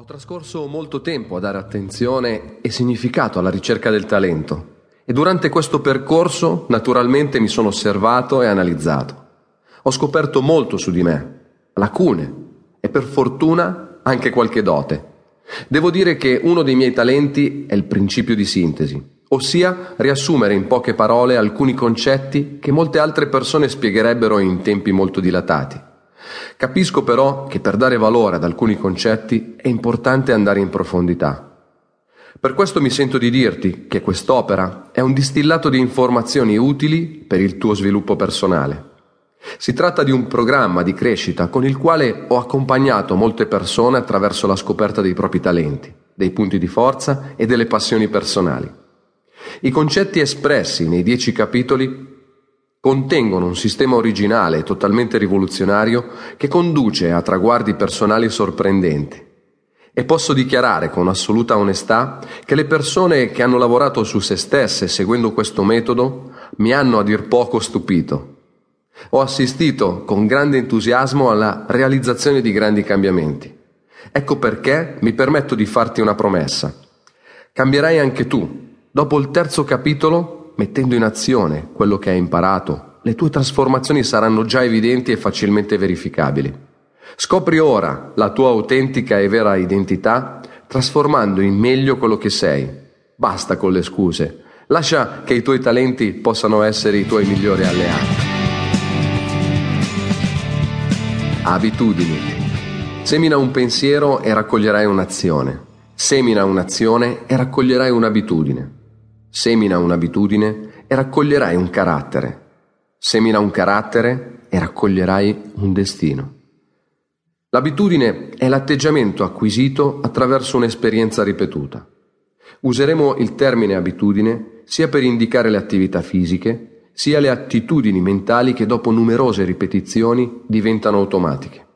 Ho trascorso molto tempo a dare attenzione e significato alla ricerca del talento e durante questo percorso naturalmente mi sono osservato e analizzato. Ho scoperto molto su di me, lacune e per fortuna anche qualche dote. Devo dire che uno dei miei talenti è il principio di sintesi, ossia riassumere in poche parole alcuni concetti che molte altre persone spiegherebbero in tempi molto dilatati. Capisco però che per dare valore ad alcuni concetti è importante andare in profondità. Per questo mi sento di dirti che quest'opera è un distillato di informazioni utili per il tuo sviluppo personale. Si tratta di un programma di crescita con il quale ho accompagnato molte persone attraverso la scoperta dei propri talenti, dei punti di forza e delle passioni personali. I concetti espressi nei dieci capitoli contengono un sistema originale e totalmente rivoluzionario che conduce a traguardi personali sorprendenti. E posso dichiarare con assoluta onestà che le persone che hanno lavorato su se stesse seguendo questo metodo mi hanno a dir poco stupito. Ho assistito con grande entusiasmo alla realizzazione di grandi cambiamenti. Ecco perché mi permetto di farti una promessa. Cambierai anche tu. Dopo il terzo capitolo mettendo in azione quello che hai imparato, le tue trasformazioni saranno già evidenti e facilmente verificabili. Scopri ora la tua autentica e vera identità, trasformando in meglio quello che sei. Basta con le scuse. Lascia che i tuoi talenti possano essere i tuoi migliori alleati. Abitudini. Semina un pensiero e raccoglierai un'azione. Semina un'azione e raccoglierai un'abitudine. Semina un'abitudine e raccoglierai un carattere. Semina un carattere e raccoglierai un destino. L'abitudine è l'atteggiamento acquisito attraverso un'esperienza ripetuta. Useremo il termine abitudine sia per indicare le attività fisiche, sia le attitudini mentali che dopo numerose ripetizioni diventano automatiche.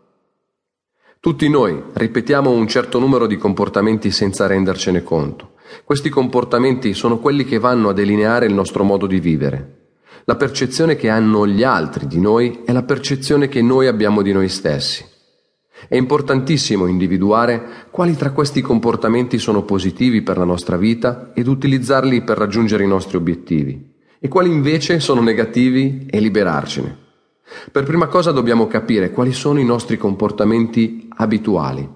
Tutti noi ripetiamo un certo numero di comportamenti senza rendercene conto. Questi comportamenti sono quelli che vanno a delineare il nostro modo di vivere. La percezione che hanno gli altri di noi è la percezione che noi abbiamo di noi stessi. È importantissimo individuare quali tra questi comportamenti sono positivi per la nostra vita ed utilizzarli per raggiungere i nostri obiettivi e quali invece sono negativi e liberarcene. Per prima cosa dobbiamo capire quali sono i nostri comportamenti abituali.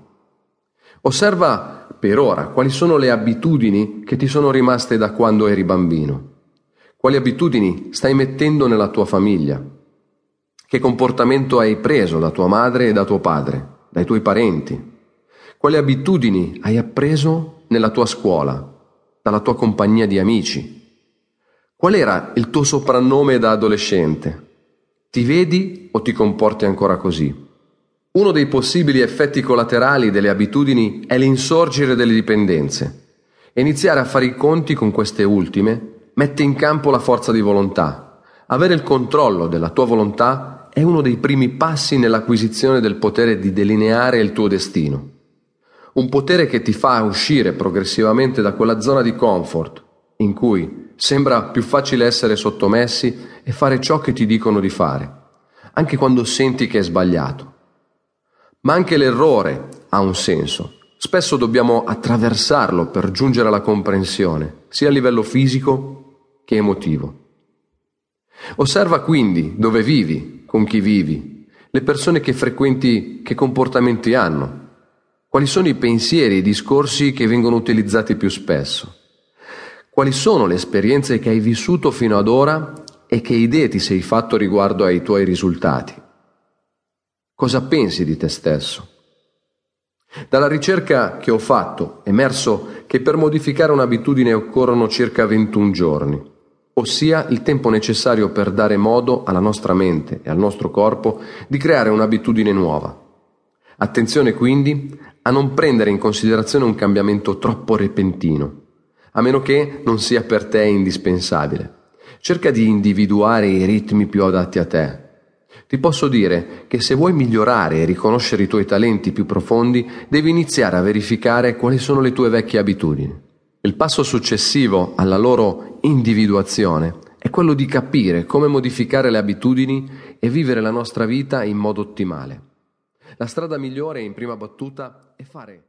Osserva per ora, quali sono le abitudini che ti sono rimaste da quando eri bambino? Quali abitudini stai mettendo nella tua famiglia? Che comportamento hai preso da tua madre e da tuo padre, dai tuoi parenti? Quali abitudini hai appreso nella tua scuola, dalla tua compagnia di amici? Qual era il tuo soprannome da adolescente? Ti vedi o ti comporti ancora così? Uno dei possibili effetti collaterali delle abitudini è l'insorgere delle dipendenze. Iniziare a fare i conti con queste ultime mette in campo la forza di volontà. Avere il controllo della tua volontà è uno dei primi passi nell'acquisizione del potere di delineare il tuo destino. Un potere che ti fa uscire progressivamente da quella zona di comfort in cui sembra più facile essere sottomessi e fare ciò che ti dicono di fare, anche quando senti che è sbagliato. Ma anche l'errore ha un senso. Spesso dobbiamo attraversarlo per giungere alla comprensione, sia a livello fisico che emotivo. Osserva quindi dove vivi, con chi vivi, le persone che frequenti che comportamenti hanno, quali sono i pensieri e i discorsi che vengono utilizzati più spesso, quali sono le esperienze che hai vissuto fino ad ora e che idee ti sei fatto riguardo ai tuoi risultati. Cosa pensi di te stesso? Dalla ricerca che ho fatto è emerso che per modificare un'abitudine occorrono circa 21 giorni, ossia il tempo necessario per dare modo alla nostra mente e al nostro corpo di creare un'abitudine nuova. Attenzione quindi a non prendere in considerazione un cambiamento troppo repentino, a meno che non sia per te indispensabile. Cerca di individuare i ritmi più adatti a te ti posso dire che se vuoi migliorare e riconoscere i tuoi talenti più profondi, devi iniziare a verificare quali sono le tue vecchie abitudini. Il passo successivo alla loro individuazione è quello di capire come modificare le abitudini e vivere la nostra vita in modo ottimale. La strada migliore in prima battuta è fare